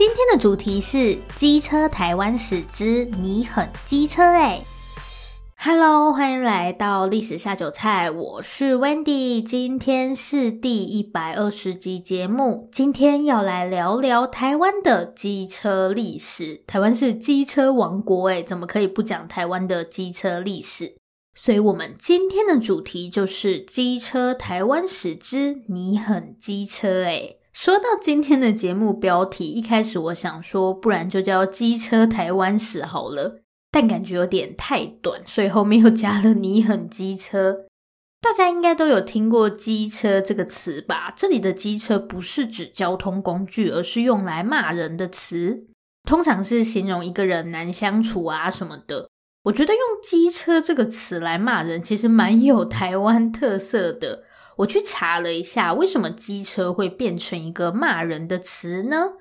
今天的主题是机车台湾史之你很机车欸！Hello，欢迎来到历史下酒菜，我是 Wendy，今天是第一百二十集节目，今天要来聊聊台湾的机车历史。台湾是机车王国欸，怎么可以不讲台湾的机车历史？所以，我们今天的主题就是机车台湾史之你很机车欸！说到今天的节目标题，一开始我想说，不然就叫《机车台湾史》好了，但感觉有点太短，所以后面又加了“你很机车”。大家应该都有听过“机车”这个词吧？这里的“机车”不是指交通工具，而是用来骂人的词，通常是形容一个人难相处啊什么的。我觉得用“机车”这个词来骂人，其实蛮有台湾特色的。我去查了一下，为什么机车会变成一个骂人的词呢？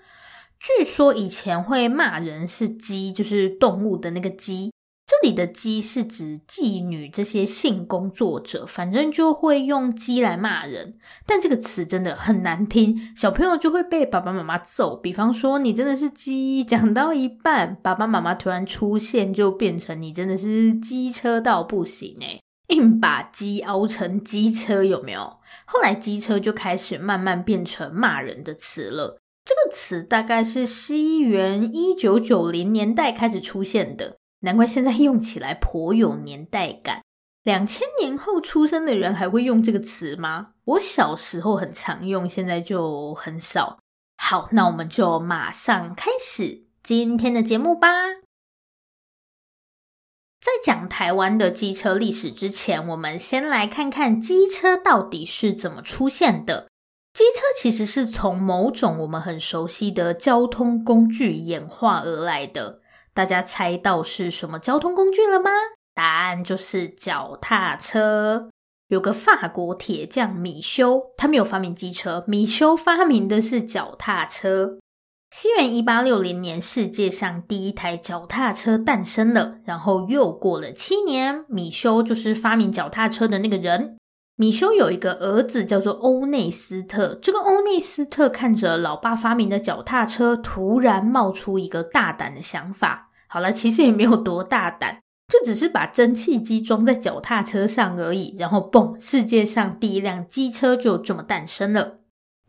据说以前会骂人是鸡，就是动物的那个鸡。这里的鸡是指妓女这些性工作者，反正就会用鸡来骂人。但这个词真的很难听，小朋友就会被爸爸妈妈揍。比方说，你真的是鸡，讲到一半，爸爸妈妈突然出现，就变成你真的是机车到不行诶硬把鸡熬成机车有没有？后来机车就开始慢慢变成骂人的词了。这个词大概是西元一九九零年代开始出现的，难怪现在用起来颇有年代感。两千年后出生的人还会用这个词吗？我小时候很常用，现在就很少。好，那我们就马上开始今天的节目吧。在讲台湾的机车历史之前，我们先来看看机车到底是怎么出现的。机车其实是从某种我们很熟悉的交通工具演化而来的。大家猜到是什么交通工具了吗？答案就是脚踏车。有个法国铁匠米修，他没有发明机车，米修发明的是脚踏车。西元一八六零年，世界上第一台脚踏车诞生了。然后又过了七年，米修就是发明脚踏车的那个人。米修有一个儿子叫做欧内斯特。这个欧内斯特看着老爸发明的脚踏车，突然冒出一个大胆的想法。好了，其实也没有多大胆，就只是把蒸汽机装在脚踏车上而已。然后嘣，世界上第一辆机车就这么诞生了。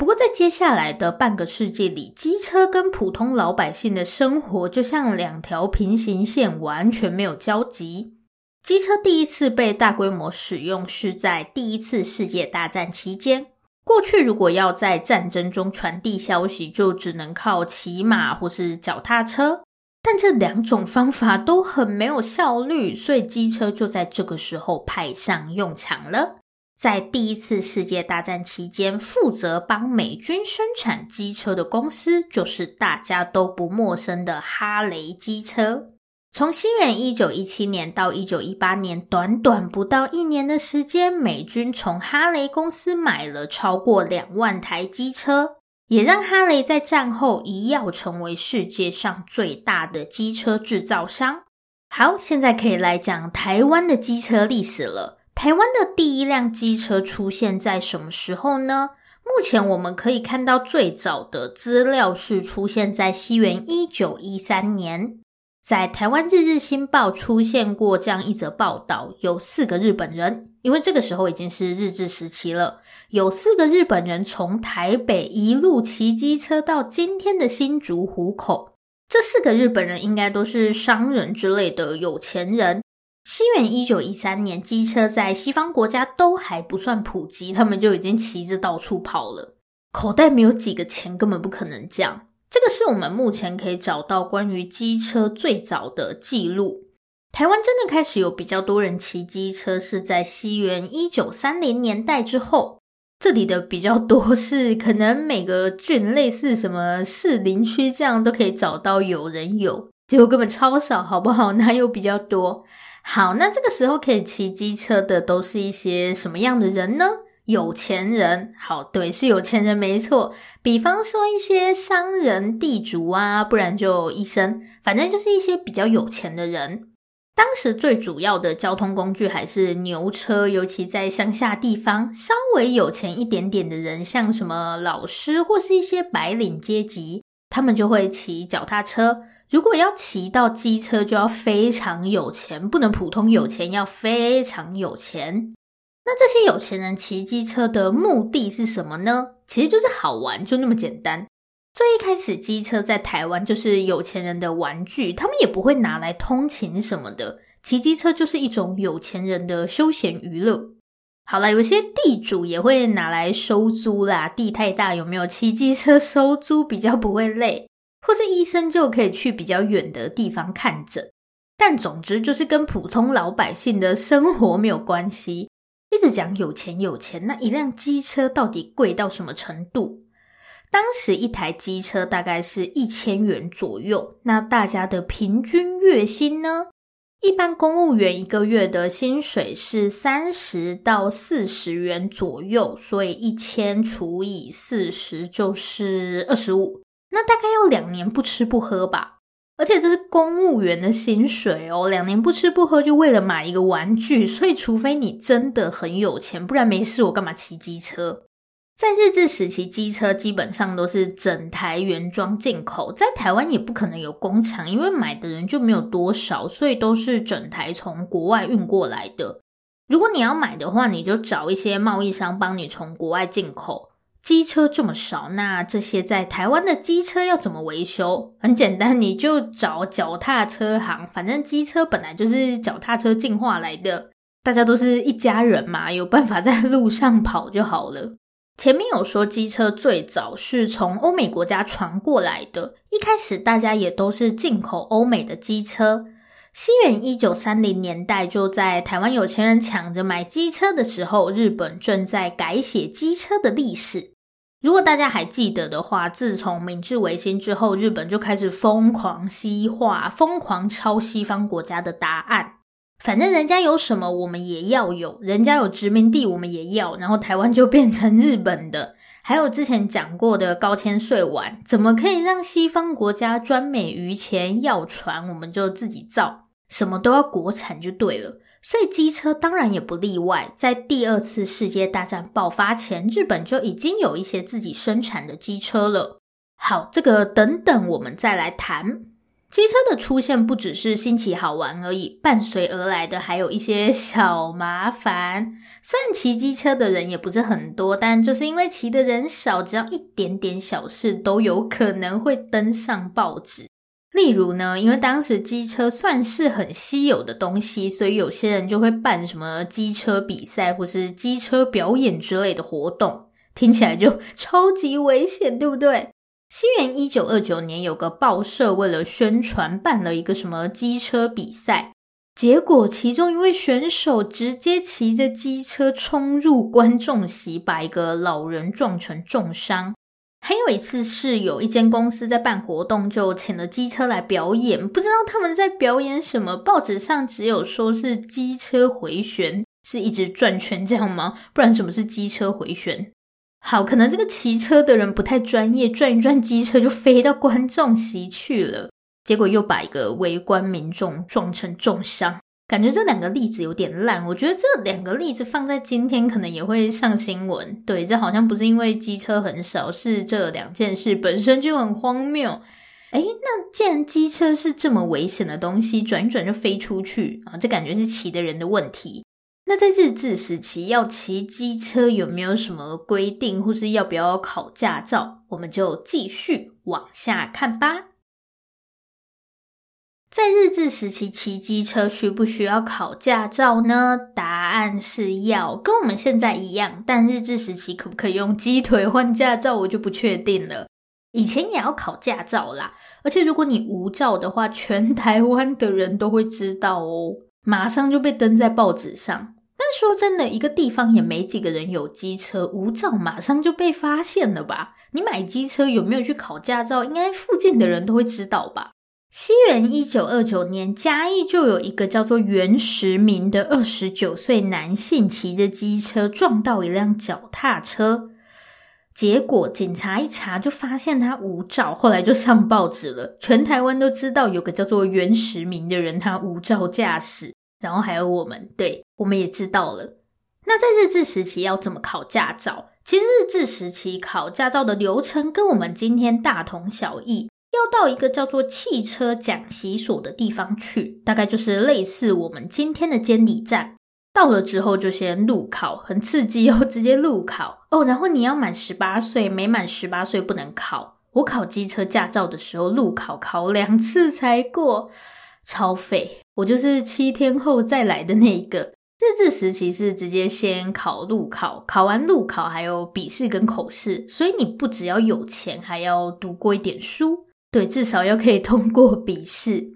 不过，在接下来的半个世纪里，机车跟普通老百姓的生活就像两条平行线，完全没有交集。机车第一次被大规模使用是在第一次世界大战期间。过去，如果要在战争中传递消息，就只能靠骑马或是脚踏车，但这两种方法都很没有效率，所以机车就在这个时候派上用场了。在第一次世界大战期间，负责帮美军生产机车的公司就是大家都不陌生的哈雷机车。从西元一九一七年到一九一八年，短短不到一年的时间，美军从哈雷公司买了超过两万台机车，也让哈雷在战后一跃成为世界上最大的机车制造商。好，现在可以来讲台湾的机车历史了。台湾的第一辆机车出现在什么时候呢？目前我们可以看到最早的资料是出现在西元一九一三年，在台湾日日新报出现过这样一则报道，有四个日本人，因为这个时候已经是日治时期了，有四个日本人从台北一路骑机车到今天的新竹湖口，这四个日本人应该都是商人之类的有钱人。西元一九一三年，机车在西方国家都还不算普及，他们就已经骑着到处跑了。口袋没有几个钱，根本不可能这样。这个是我们目前可以找到关于机车最早的记录。台湾真的开始有比较多人骑机车，是在西元一九三零年代之后。这里的比较多是可能每个郡类似什么士林区这样都可以找到有人有，结果根本超少，好不好？哪有比较多？好，那这个时候可以骑机车的都是一些什么样的人呢？有钱人。好，对，是有钱人，没错。比方说一些商人、地主啊，不然就医生，反正就是一些比较有钱的人。当时最主要的交通工具还是牛车，尤其在乡下地方，稍微有钱一点点的人，像什么老师或是一些白领阶级，他们就会骑脚踏车。如果要骑到机车，就要非常有钱，不能普通有钱，要非常有钱。那这些有钱人骑机车的目的是什么呢？其实就是好玩，就那么简单。最一开始，机车在台湾就是有钱人的玩具，他们也不会拿来通勤什么的。骑机车就是一种有钱人的休闲娱乐。好啦，有些地主也会拿来收租啦，地太大，有没有？骑机车收租比较不会累，或是医生就可以去比较远的地方看诊。但总之就是跟普通老百姓的生活没有关系。一直讲有钱有钱，那一辆机车到底贵到什么程度？当时一台机车大概是一千元左右，那大家的平均月薪呢？一般公务员一个月的薪水是三十到四十元左右，所以一千除以四十就是二十五，那大概要两年不吃不喝吧。而且这是公务员的薪水哦，两年不吃不喝就为了买一个玩具，所以除非你真的很有钱，不然没事我干嘛骑机车？在日治时期，机车基本上都是整台原装进口，在台湾也不可能有工厂，因为买的人就没有多少，所以都是整台从国外运过来的。如果你要买的话，你就找一些贸易商帮你从国外进口。机车这么少，那这些在台湾的机车要怎么维修？很简单，你就找脚踏车行，反正机车本来就是脚踏车进化来的，大家都是一家人嘛，有办法在路上跑就好了。前面有说机车最早是从欧美国家传过来的，一开始大家也都是进口欧美的机车。西元一九三零年代，就在台湾有钱人抢着买机车的时候，日本正在改写机车的历史。如果大家还记得的话，自从明治维新之后，日本就开始疯狂西化，疯狂抄西方国家的答案。反正人家有什么，我们也要有；人家有殖民地，我们也要。然后台湾就变成日本的。还有之前讲过的高千税丸，怎么可以让西方国家专美于前？要船我们就自己造，什么都要国产就对了。所以机车当然也不例外。在第二次世界大战爆发前，日本就已经有一些自己生产的机车了。好，这个等等我们再来谈。机车的出现不只是新奇好玩而已，伴随而来的还有一些小麻烦。虽然骑机车的人也不是很多，但就是因为骑的人少，只要一点点小事都有可能会登上报纸。例如呢，因为当时机车算是很稀有的东西，所以有些人就会办什么机车比赛或是机车表演之类的活动，听起来就 超级危险，对不对？西元一九二九年，有个报社为了宣传，办了一个什么机车比赛，结果其中一位选手直接骑着机车冲入观众席，把一个老人撞成重伤。还有一次是有一间公司在办活动，就请了机车来表演，不知道他们在表演什么，报纸上只有说是机车回旋，是一直转圈这样吗？不然什么是机车回旋？好，可能这个骑车的人不太专业，转一转机车就飞到观众席去了，结果又把一个围观民众撞成重伤。感觉这两个例子有点烂，我觉得这两个例子放在今天可能也会上新闻。对，这好像不是因为机车很少，是这两件事本身就很荒谬。诶，那既然机车是这么危险的东西，转一转就飞出去啊，这感觉是骑的人的问题。那在日治时期要骑机车有没有什么规定，或是要不要考驾照？我们就继续往下看吧。在日治时期骑机车需不需要考驾照呢？答案是要，跟我们现在一样。但日治时期可不可以用鸡腿换驾照，我就不确定了。以前也要考驾照啦，而且如果你无照的话，全台湾的人都会知道哦，马上就被登在报纸上。但说真的，一个地方也没几个人有机车，无照马上就被发现了吧？你买机车有没有去考驾照？应该附近的人都会知道吧？西元一九二九年，嘉义就有一个叫做袁实明的二十九岁男性骑着机车撞到一辆脚踏车，结果警察一查就发现他无照，后来就上报纸了，全台湾都知道有个叫做袁实明的人他无照驾驶，然后还有我们，对，我们也知道了。那在日治时期要怎么考驾照？其实日治时期考驾照的流程跟我们今天大同小异。要到一个叫做汽车讲习所的地方去，大概就是类似我们今天的监理站。到了之后就先路考，很刺激哦，直接路考哦。然后你要满十八岁，没满十八岁不能考。我考机车驾照的时候，路考考两次才过，超废。我就是七天后再来的那一个。日治时期是直接先考路考，考完路考还有笔试跟口试，所以你不只要有钱，还要读过一点书。对，至少要可以通过笔试，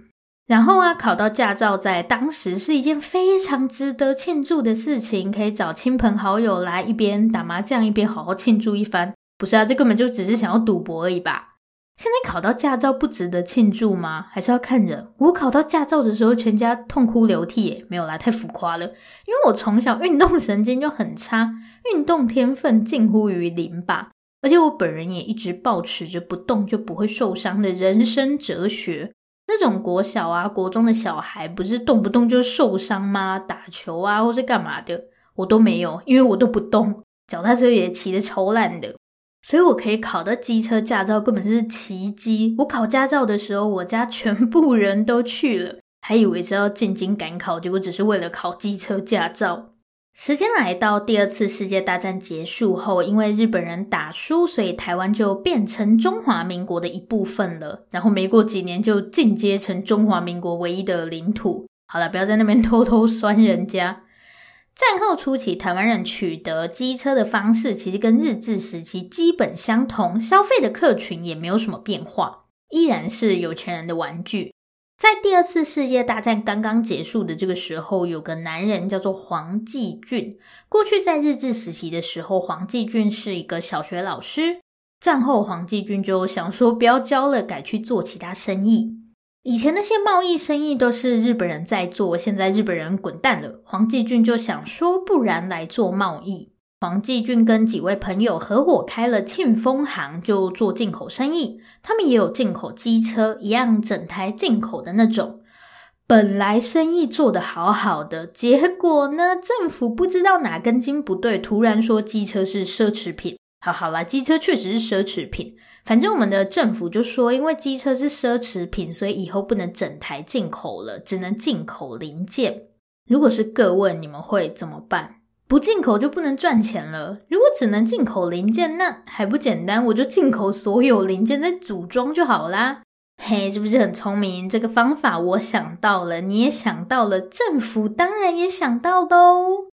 然后啊，考到驾照，在当时是一件非常值得庆祝的事情，可以找亲朋好友来一边打麻将，一边好好庆祝一番。不是啊，这根本就只是想要赌博而已吧？现在考到驾照不值得庆祝吗？还是要看人。我考到驾照的时候，全家痛哭流涕，耶，没有啦，太浮夸了。因为我从小运动神经就很差，运动天分近乎于零吧。而且我本人也一直抱持着不动就不会受伤的人生哲学。那种国小啊、国中的小孩，不是动不动就受伤吗？打球啊，或是干嘛的，我都没有，因为我都不动，脚踏车也骑得超烂的，所以我可以考到机车驾照，根本是奇迹。我考驾照的时候，我家全部人都去了，还以为是要进京赶考，结果只是为了考机车驾照。时间来到第二次世界大战结束后，因为日本人打输，所以台湾就变成中华民国的一部分了。然后没过几年就进阶成中华民国唯一的领土。好了，不要在那边偷偷酸人家。战后初期，台湾人取得机车的方式其实跟日治时期基本相同，消费的客群也没有什么变化，依然是有钱人的玩具。在第二次世界大战刚刚结束的这个时候，有个男人叫做黄继俊。过去在日治时期的时候，黄继俊是一个小学老师。战后，黄继俊就想说不要教了，改去做其他生意。以前那些贸易生意都是日本人在做，现在日本人滚蛋了，黄继俊就想说，不然来做贸易。黄继俊跟几位朋友合伙开了庆丰行，就做进口生意。他们也有进口机车，一样整台进口的那种。本来生意做得好好的，结果呢，政府不知道哪根筋不对，突然说机车是奢侈品。好好啦，机车确实是奢侈品。反正我们的政府就说，因为机车是奢侈品，所以以后不能整台进口了，只能进口零件。如果是各位，你们会怎么办？不进口就不能赚钱了。如果只能进口零件，那还不简单？我就进口所有零件再组装就好啦。嘿，是不是很聪明？这个方法我想到了，你也想到了，政府当然也想到喽。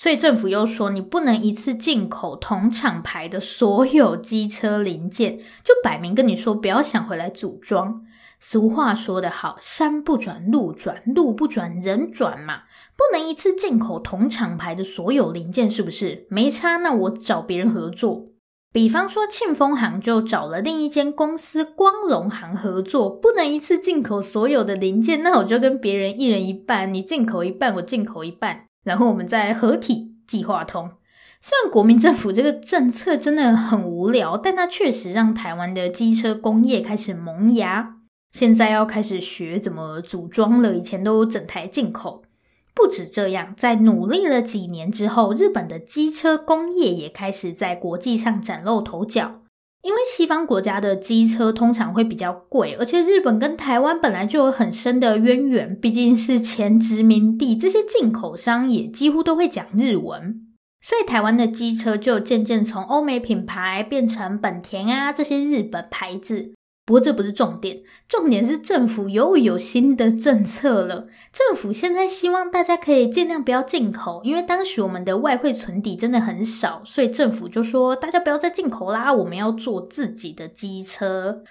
所以政府又说，你不能一次进口同厂牌的所有机车零件，就摆明跟你说不要想回来组装。俗话说得好，山不转路转，路不转人转嘛。不能一次进口同厂牌的所有零件，是不是？没差，那我找别人合作。比方说庆丰行就找了另一间公司光荣行合作，不能一次进口所有的零件，那我就跟别人一人一半，你进口一半，我进口一半，然后我们再合体计划通。虽然国民政府这个政策真的很无聊，但它确实让台湾的机车工业开始萌芽。现在要开始学怎么组装了，以前都整台进口。不止这样，在努力了几年之后，日本的机车工业也开始在国际上崭露头角。因为西方国家的机车通常会比较贵，而且日本跟台湾本来就有很深的渊源，毕竟是前殖民地，这些进口商也几乎都会讲日文，所以台湾的机车就渐渐从欧美品牌变成本田啊这些日本牌子。不过这不是重点，重点是政府又有新的政策了。政府现在希望大家可以尽量不要进口，因为当时我们的外汇存底真的很少，所以政府就说大家不要再进口啦，我们要做自己的机车。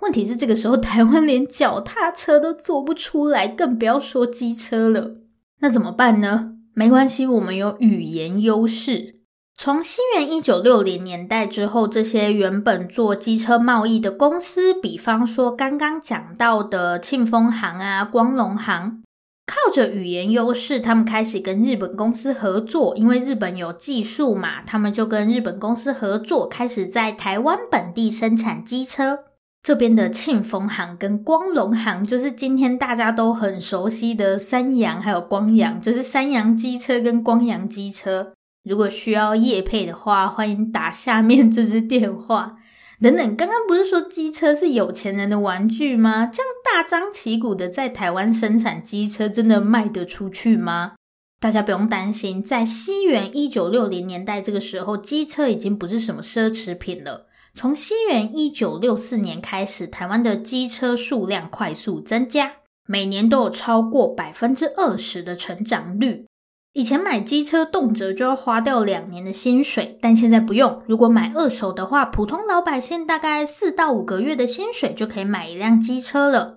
问题是这个时候台湾连脚踏车都做不出来，更不要说机车了。那怎么办呢？没关系，我们有语言优势。从西元一九六零年代之后，这些原本做机车贸易的公司，比方说刚刚讲到的庆丰行啊、光荣行，靠着语言优势，他们开始跟日本公司合作，因为日本有技术嘛，他们就跟日本公司合作，开始在台湾本地生产机车。这边的庆丰行跟光荣行，就是今天大家都很熟悉的三洋还有光洋，就是三洋机车跟光洋机车。如果需要业配的话，欢迎打下面这支电话。等等，刚刚不是说机车是有钱人的玩具吗？这样大张旗鼓的在台湾生产机车，真的卖得出去吗？大家不用担心，在西元一九六零年代这个时候，机车已经不是什么奢侈品了。从西元一九六四年开始，台湾的机车数量快速增加，每年都有超过百分之二十的成长率。以前买机车动辄就要花掉两年的薪水，但现在不用。如果买二手的话，普通老百姓大概四到五个月的薪水就可以买一辆机车了。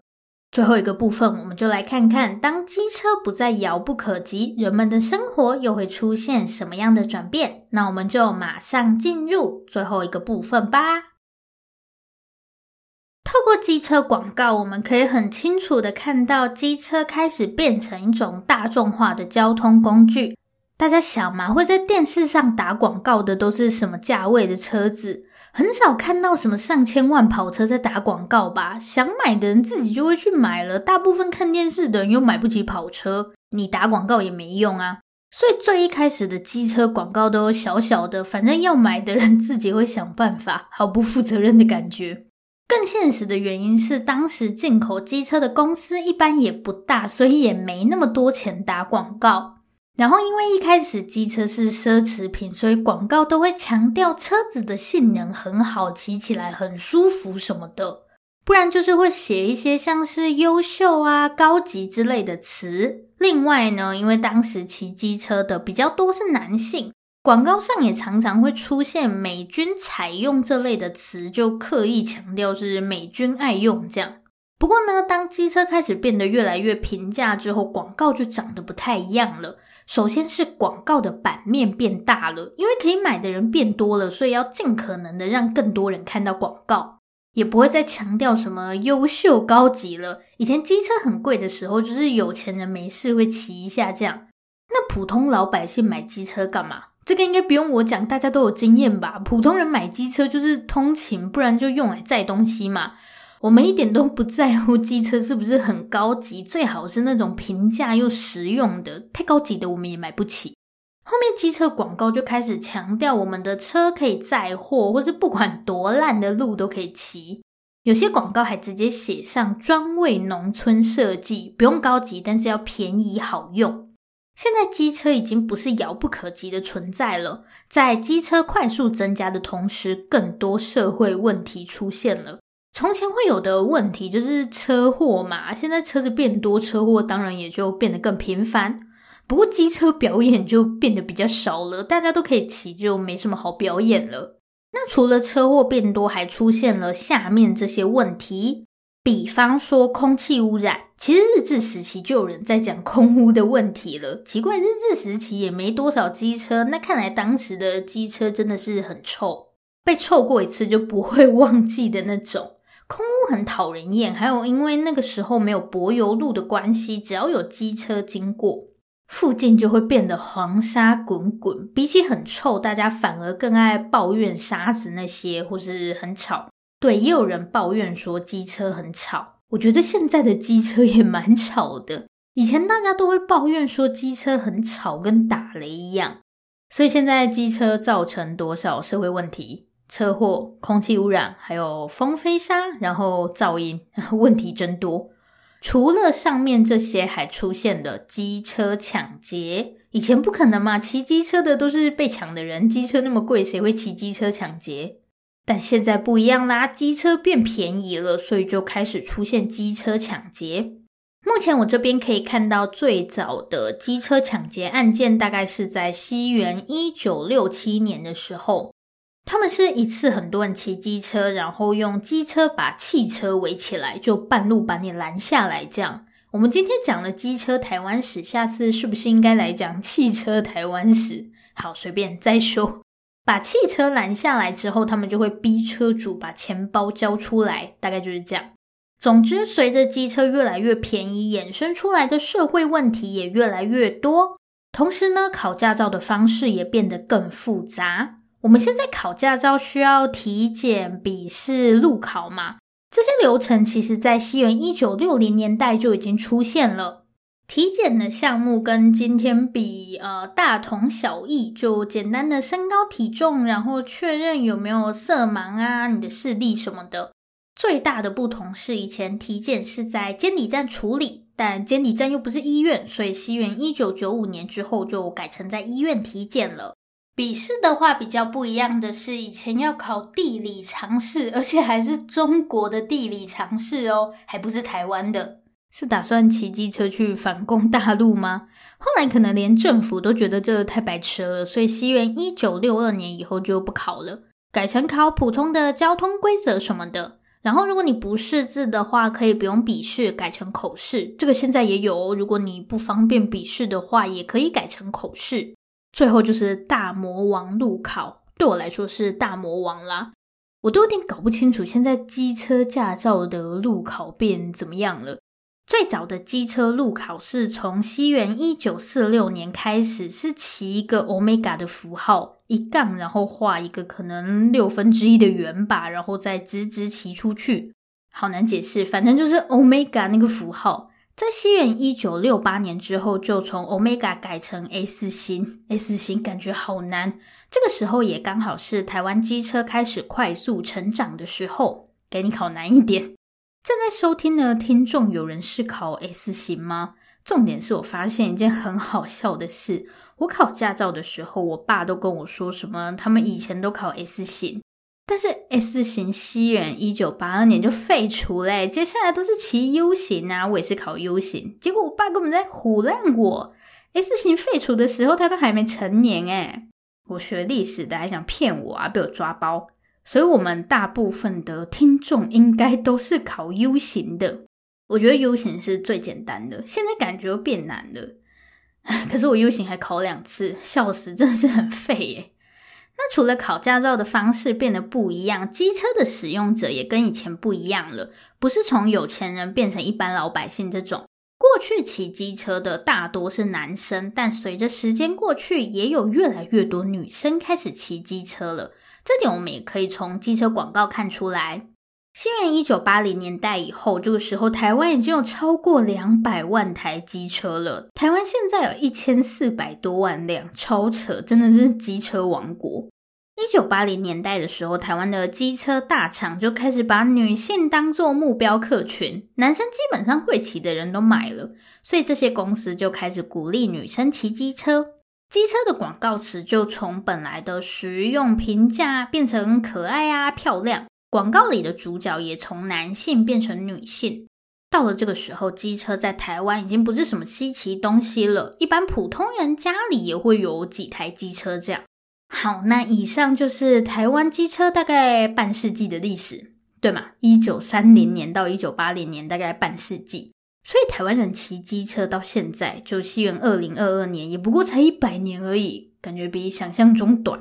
最后一个部分，我们就来看看，当机车不再遥不可及，人们的生活又会出现什么样的转变？那我们就马上进入最后一个部分吧。透过机车广告，我们可以很清楚的看到，机车开始变成一种大众化的交通工具。大家想嘛，会在电视上打广告的都是什么价位的车子？很少看到什么上千万跑车在打广告吧？想买的人自己就会去买了。大部分看电视的人又买不起跑车，你打广告也没用啊。所以最一开始的机车广告都小小的，反正要买的人自己会想办法，好不负责任的感觉。更现实的原因是，当时进口机车的公司一般也不大，所以也没那么多钱打广告。然后，因为一开始机车是奢侈品，所以广告都会强调车子的性能很好，骑起来很舒服什么的。不然就是会写一些像是优秀啊、高级之类的词。另外呢，因为当时骑机车的比较多是男性，广告上也常常会出现美军采用这类的词，就刻意强调是美军爱用这样。不过呢，当机车开始变得越来越平价之后，广告就长得不太一样了。首先是广告的版面变大了，因为可以买的人变多了，所以要尽可能的让更多人看到广告，也不会再强调什么优秀高级了。以前机车很贵的时候，就是有钱人没事会骑一下这样。那普通老百姓买机车干嘛？这个应该不用我讲，大家都有经验吧？普通人买机车就是通勤，不然就用来载东西嘛。我们一点都不在乎机车是不是很高级，最好是那种平价又实用的。太高级的我们也买不起。后面机车广告就开始强调我们的车可以载货，或是不管多烂的路都可以骑。有些广告还直接写上专为农村设计，不用高级，但是要便宜好用。现在机车已经不是遥不可及的存在了。在机车快速增加的同时，更多社会问题出现了。从前会有的问题就是车祸嘛，现在车子变多，车祸当然也就变得更频繁。不过机车表演就变得比较少了，大家都可以骑，就没什么好表演了。那除了车祸变多，还出现了下面这些问题，比方说空气污染。其实日治时期就有人在讲空污的问题了，奇怪，日治时期也没多少机车，那看来当时的机车真的是很臭，被臭过一次就不会忘记的那种。空污很讨人厌，还有因为那个时候没有柏油路的关系，只要有机车经过，附近就会变得黄沙滚滚。比起很臭，大家反而更爱抱怨沙子那些，或是很吵。对，也有人抱怨说机车很吵。我觉得现在的机车也蛮吵的。以前大家都会抱怨说机车很吵，跟打雷一样。所以现在机车造成多少社会问题？车祸、空气污染，还有风飞沙，然后噪音，问题真多。除了上面这些，还出现了机车抢劫。以前不可能嘛，骑机车的都是被抢的人，机车那么贵，谁会骑机车抢劫？但现在不一样啦，机车变便宜了，所以就开始出现机车抢劫。目前我这边可以看到最早的机车抢劫案件，大概是在西元一九六七年的时候。他们是一次很多人骑机车，然后用机车把汽车围起来，就半路把你拦下来。这样，我们今天讲了机车台湾史，下次是不是应该来讲汽车台湾史？好，随便再说。把汽车拦下来之后，他们就会逼车主把钱包交出来，大概就是这样。总之，随着机车越来越便宜，衍生出来的社会问题也越来越多。同时呢，考驾照的方式也变得更复杂。我们现在考驾照需要体检、笔试、路考嘛？这些流程其实在西元一九六零年代就已经出现了。体检的项目跟今天比，呃，大同小异，就简单的身高体重，然后确认有没有色盲啊，你的视力什么的。最大的不同是，以前体检是在监理站处理，但监理站又不是医院，所以西元一九九五年之后就改成在医院体检了。笔试的话比较不一样的是，以前要考地理常识，而且还是中国的地理常识哦，还不是台湾的。是打算骑机车去反攻大陆吗？后来可能连政府都觉得这太白痴了，所以西元一九六二年以后就不考了，改成考普通的交通规则什么的。然后，如果你不识字的话，可以不用笔试，改成口试。这个现在也有哦。如果你不方便笔试的话，也可以改成口试。最后就是大魔王路考，对我来说是大魔王啦。我都有点搞不清楚，现在机车驾照的路考变怎么样了？最早的机车路考是从西元一九四六年开始，是骑一个 Omega 的符号。一杠，然后画一个可能六分之一的圆吧，然后再直直骑出去，好难解释，反正就是 Omega 那个符号。在西元一九六八年之后，就从 Omega 改成 S 型，S 型感觉好难。这个时候也刚好是台湾机车开始快速成长的时候，给你考难一点。正在收听的听众，有人是考 S 型吗？重点是我发现一件很好笑的事。我考驾照的时候，我爸都跟我说什么，他们以前都考 S 型，但是 S 型西元一九八二年就废除嘞，接下来都是骑 U 型啊，我也是考 U 型，结果我爸根本在唬烂我，S 型废除的时候他都还没成年诶，我学历史的还想骗我啊，被我抓包，所以我们大部分的听众应该都是考 U 型的，我觉得 U 型是最简单的，现在感觉又变难了。可是我 U 型还考两次，笑死，真的是很废耶。那除了考驾照的方式变得不一样，机车的使用者也跟以前不一样了，不是从有钱人变成一般老百姓这种。过去骑机车的大多是男生，但随着时间过去，也有越来越多女生开始骑机车了。这点我们也可以从机车广告看出来。新元一九八零年代以后，这个时候台湾已经有超过两百万台机车了。台湾现在有一千四百多万辆，超扯，真的是机车王国。一九八零年代的时候，台湾的机车大厂就开始把女性当作目标客群，男生基本上会骑的人都买了，所以这些公司就开始鼓励女生骑机车。机车的广告词就从本来的实用平价变成可爱啊、漂亮。广告里的主角也从男性变成女性。到了这个时候，机车在台湾已经不是什么稀奇东西了，一般普通人家里也会有几台机车这样。好，那以上就是台湾机车大概半世纪的历史，对吗？一九三零年到一九八零年，大概半世纪。所以台湾人骑机车到现在，就西元二零二二年，也不过才一百年而已，感觉比想象中短。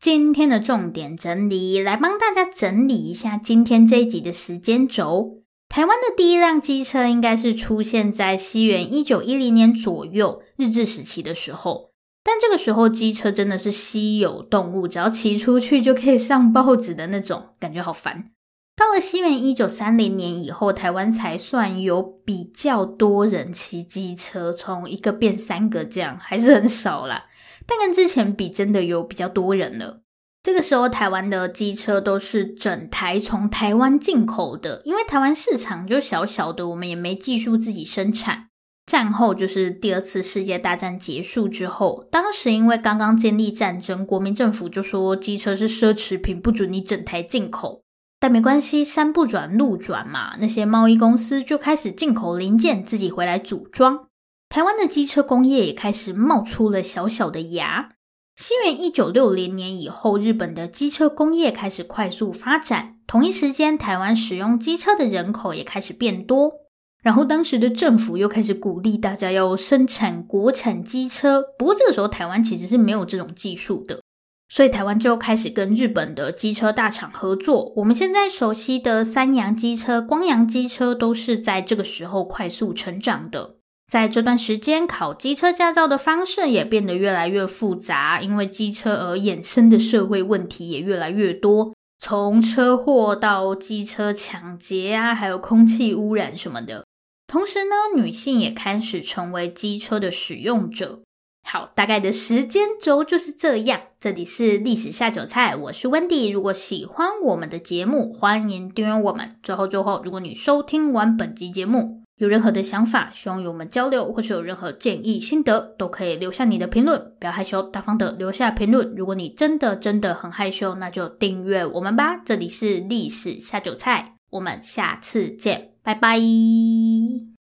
今天的重点整理，来帮大家整理一下今天这一集的时间轴。台湾的第一辆机车应该是出现在西元一九一零年左右，日治时期的时候。但这个时候机车真的是稀有动物，只要骑出去就可以上报纸的那种，感觉好烦。到了西元一九三零年以后，台湾才算有比较多人骑机车，从一个变三个这样，还是很少啦。但跟之前比，真的有比较多人了。这个时候，台湾的机车都是整台从台湾进口的，因为台湾市场就小小的，我们也没技术自己生产。战后就是第二次世界大战结束之后，当时因为刚刚建立战争，国民政府就说机车是奢侈品，不准你整台进口。但没关系，山不转路转嘛，那些贸易公司就开始进口零件，自己回来组装。台湾的机车工业也开始冒出了小小的芽。西元一九六零年以后，日本的机车工业开始快速发展，同一时间，台湾使用机车的人口也开始变多。然后当时的政府又开始鼓励大家要生产国产机车，不过这个时候台湾其实是没有这种技术的，所以台湾就开始跟日本的机车大厂合作。我们现在熟悉的三洋机车、光阳机车都是在这个时候快速成长的。在这段时间，考机车驾照的方式也变得越来越复杂，因为机车而衍生的社会问题也越来越多，从车祸到机车抢劫啊，还有空气污染什么的。同时呢，女性也开始成为机车的使用者。好，大概的时间轴就是这样。这里是历史下酒菜，我是温迪。如果喜欢我们的节目，欢迎订阅我们。最后，最后，如果你收听完本集节目，有任何的想法，希望与我们交流，或是有任何建议心得，都可以留下你的评论。不要害羞，大方的留下评论。如果你真的真的很害羞，那就订阅我们吧。这里是历史下酒菜，我们下次见。拜拜。